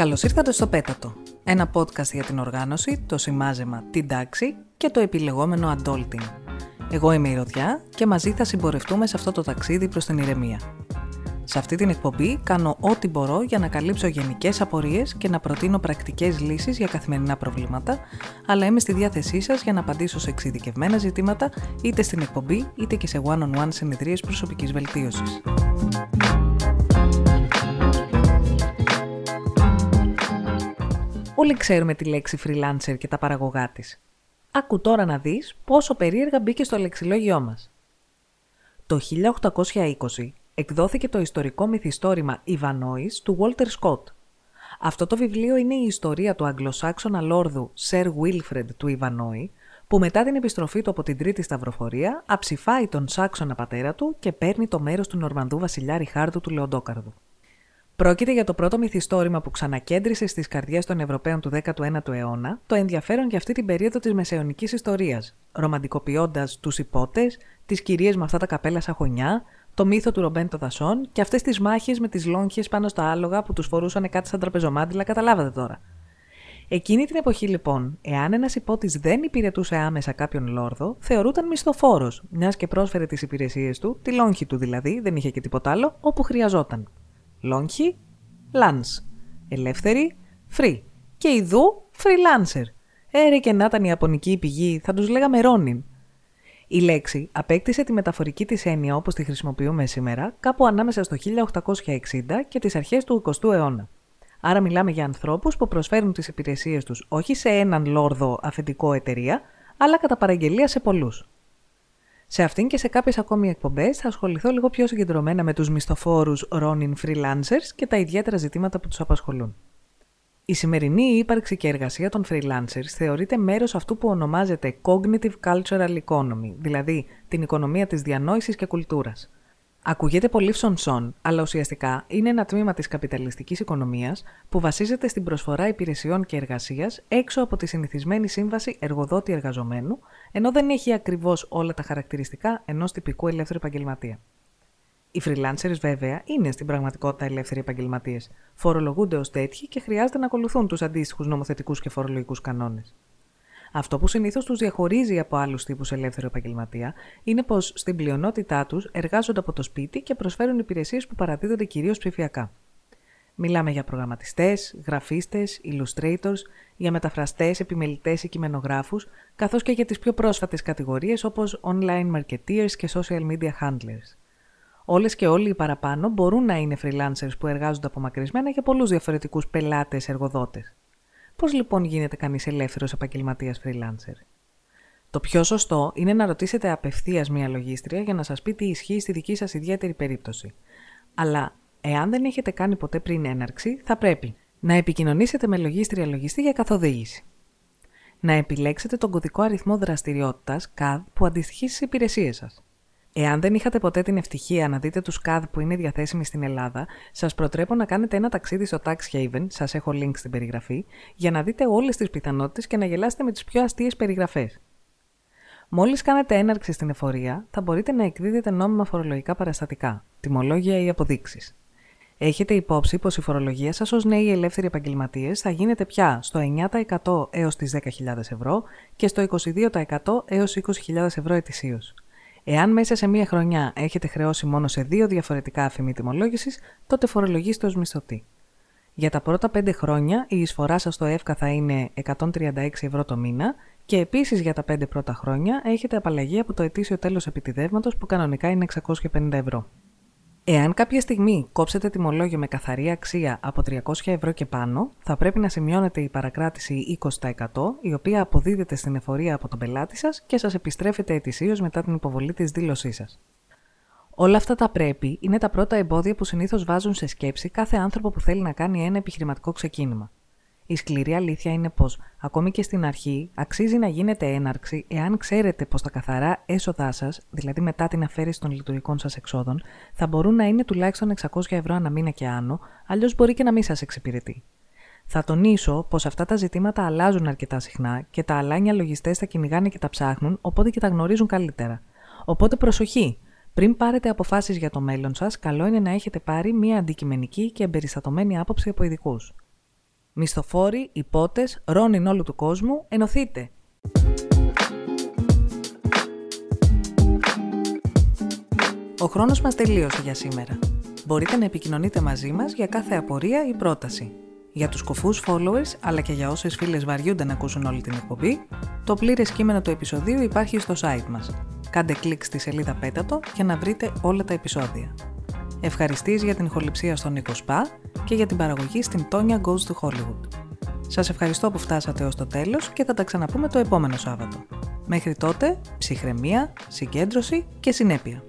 Καλώς ήρθατε στο Πέτατο, ένα podcast για την οργάνωση, το σημάζεμα, την τάξη και το επιλεγόμενο adulting. Εγώ είμαι η Ρωδιά και μαζί θα συμπορευτούμε σε αυτό το ταξίδι προς την ηρεμία. Σε αυτή την εκπομπή κάνω ό,τι μπορώ για να καλύψω γενικές απορίες και να προτείνω πρακτικές λύσεις για καθημερινά προβλήματα, αλλά είμαι στη διάθεσή σας για να απαντήσω σε εξειδικευμένα ζητήματα είτε στην εκπομπή είτε και σε one-on-one συνεδρίες προσωπικής βελτίωσης. Όλοι ξέρουμε τη λέξη freelancer και τα παραγωγά της. Άκου τώρα να δεις πόσο περίεργα μπήκε στο λεξιλόγιό μας. Το 1820 εκδόθηκε το ιστορικό μυθιστόρημα «Ιβανόης» του Walter Scott. Αυτό το βιβλίο είναι η ιστορία του Αγγλοσάξονα λόρδου Sir Wilfred του Ιβανόη, που μετά την επιστροφή του από την Τρίτη Σταυροφορία αψηφάει τον Σάξονα πατέρα του και παίρνει το μέρος του Νορμανδού βασιλιά Ριχάρδου του Λεοντόκαρδου. Πρόκειται για το πρώτο μυθιστόρημα που ξανακέντρισε στις καρδιές των Ευρωπαίων του 19ου αιώνα το ενδιαφέρον για αυτή την περίοδο της μεσαιωνικής ιστορίας, ρομαντικοποιώντας τους υπότες, τις κυρίες με αυτά τα καπέλα σαν χωνιά, το μύθο του Ρομπέν των Δασών και αυτές τις μάχες με τις λόγχες πάνω στα άλογα που τους φορούσαν κάτι σαν τραπεζομάντιλα, καταλάβατε τώρα. Εκείνη την εποχή λοιπόν, εάν ένας υπότης δεν υπηρετούσε άμεσα κάποιον λόρδο, θεωρούταν μισθοφόρος, μιας και πρόσφερε τις υπηρεσίες του, τη λόγχη του δηλαδή, δεν είχε και τίποτα άλλο, όπου χρειαζόταν. Λόγχη, lance. Ελεύθερη, free. Και ειδού, freelancer. Έρε και να ήταν η Ιαπωνική πηγή, θα τους λέγαμε Ρόνιν. Η λέξη απέκτησε τη μεταφορική της έννοια όπως τη χρησιμοποιούμε σήμερα κάπου ανάμεσα στο 1860 και τις αρχές του 20ου αιώνα. Άρα μιλάμε για ανθρώπους που προσφέρουν τις υπηρεσίες τους όχι σε έναν λόρδο αφεντικό εταιρεία, αλλά κατά παραγγελία σε πολλούς. Σε αυτήν και σε κάποιες ακόμη εκπομπές θα ασχοληθώ λίγο πιο συγκεντρωμένα με τους μισθοφόρους Ronin freelancers και τα ιδιαίτερα ζητήματα που τους απασχολούν. Η σημερινή ύπαρξη και εργασία των freelancers θεωρείται μέρος αυτού που ονομάζεται Cognitive Cultural Economy, δηλαδή την οικονομία της διανόησης και κουλτούρας. Ακούγεται πολύ φσονσόν, αλλά ουσιαστικά είναι ένα τμήμα της καπιταλιστικής οικονομίας που βασίζεται στην προσφορά υπηρεσιών και εργασίας έξω από τη συνηθισμένη σύμβαση εργοδότη-εργαζομένου, ενώ δεν έχει ακριβώς όλα τα χαρακτηριστικά ενός τυπικού ελεύθερου επαγγελματία. Οι freelancers, βέβαια, είναι στην πραγματικότητα ελεύθεροι επαγγελματίες. Φορολογούνται ως τέτοιοι και χρειάζεται να ακολουθούν τους αντίστοιχους νομοθετικούς και φορολογικούς κανόνες. Αυτό που συνήθως τους διαχωρίζει από άλλους τύπους ελεύθερο επαγγελματία είναι πως στην πλειονότητά τους εργάζονται από το σπίτι και προσφέρουν υπηρεσίες που παραδίδονται κυρίως ψηφιακά. Μιλάμε για προγραμματιστές, γραφίστες, illustrators, για μεταφραστές, επιμελητές ή κειμενογράφους, καθώς και για τις πιο πρόσφατες κατηγορίες όπως online marketeers και social media handlers. Όλες και όλοι οι παραπάνω μπορούν να είναι freelancers που εργάζονται απομακρυσμένα για πολλούς διαφορετικούς πελάτες εργοδότε. Πώς λοιπόν γίνεται κανείς ελεύθερος επαγγελματίας freelancer; Το πιο σωστό είναι να ρωτήσετε απευθείας μία λογίστρια για να σας πει τι ισχύει στη δική σας ιδιαίτερη περίπτωση. Αλλά εάν δεν έχετε κάνει ποτέ πριν έναρξη, θα πρέπει να επικοινωνήσετε με λογίστρια λογιστή για καθοδήγηση. Να επιλέξετε τον κωδικό αριθμό δραστηριότητας CAD που αντιστοιχεί στις υπηρεσίες σας. Εάν δεν είχατε ποτέ την ευτυχία να δείτε τους CAD που είναι διαθέσιμοι στην Ελλάδα, σας προτρέπω να κάνετε ένα ταξίδι στο Tax Haven, σας έχω link στην περιγραφή, για να δείτε όλες τις πιθανότητες και να γελάσετε με τις πιο αστείες περιγραφές. Μόλις κάνετε έναρξη στην εφορία, θα μπορείτε να εκδίδετε νόμιμα φορολογικά παραστατικά, τιμολόγια ή αποδείξεις. Έχετε υπόψη πως η φορολογία σας ως νέοι ελεύθεροι επαγγελματίες θα γίνεται πια στο 9% έως τις 10.000 ευρώ και στο 22% έως 20.000 ευρώ ετησίως. Εάν μέσα σε μία χρονιά έχετε χρεώσει μόνο σε δύο διαφορετικά αφημί τιμολόγησης, τότε φορολογήστε ως μισθωτή. Για τα πρώτα 5 χρόνια η εισφορά σας στο ΕΦΚΑ θα είναι 136 ευρώ το μήνα και επίσης για τα 5 πρώτα χρόνια έχετε απαλλαγή από το ετήσιο τέλος επιτιδεύματος που κανονικά είναι 650 ευρώ. Εάν κάποια στιγμή κόψετε τιμολόγιο με καθαρή αξία από 300 ευρώ και πάνω, θα πρέπει να σημειώνετε η παρακράτηση 20% η οποία αποδίδεται στην εφορία από τον πελάτη σας και σας επιστρέφεται ετησίως μετά την υποβολή της δήλωσής σας. Όλα αυτά τα πρέπει είναι τα πρώτα εμπόδια που συνήθως βάζουν σε σκέψη κάθε άνθρωπο που θέλει να κάνει ένα επιχειρηματικό ξεκίνημα. Η σκληρή αλήθεια είναι πως, ακόμη και στην αρχή, αξίζει να γίνεται έναρξη εάν ξέρετε πως τα καθαρά έσοδά σας, δηλαδή μετά την αφαίρεση των λειτουργικών σας εξόδων, θα μπορούν να είναι τουλάχιστον 600 ευρώ ανά μήνα και άνω, αλλιώς μπορεί και να μην σας εξυπηρετεί. Θα τονίσω πως αυτά τα ζητήματα αλλάζουν αρκετά συχνά και τα αλάνια λογιστές τα κυνηγάνε και τα ψάχνουν, οπότε και τα γνωρίζουν καλύτερα. Οπότε προσοχή! Πριν πάρετε αποφάσεις για το μέλλον σας, καλό είναι να έχετε πάρει μια αντικειμενική και εμπεριστατωμένη άποψη από ειδικούς. Μισθοφόροι, υπότες, ρόνιν όλου του κόσμου, ενωθείτε! Ο χρόνος μας τελείωσε για σήμερα. Μπορείτε να επικοινωνείτε μαζί μας για κάθε απορία ή πρόταση. Για τους κοφούς followers, αλλά και για όσες φίλες βαριούνται να ακούσουν όλη την εκπομπή, το πλήρες κείμενο του επεισοδίου υπάρχει στο site μας. Κάντε κλικ στη σελίδα Πέτατο για να βρείτε όλα τα επεισόδια. Ευχαριστείς για την ηχοληψία στον Νίκο Σπα και για την παραγωγή στην Tonya Goes to Hollywood. Σας ευχαριστώ που φτάσατε ως το τέλος και θα τα ξαναπούμε το επόμενο Σάββατο. Μέχρι τότε, ψυχραιμία, συγκέντρωση και συνέπεια.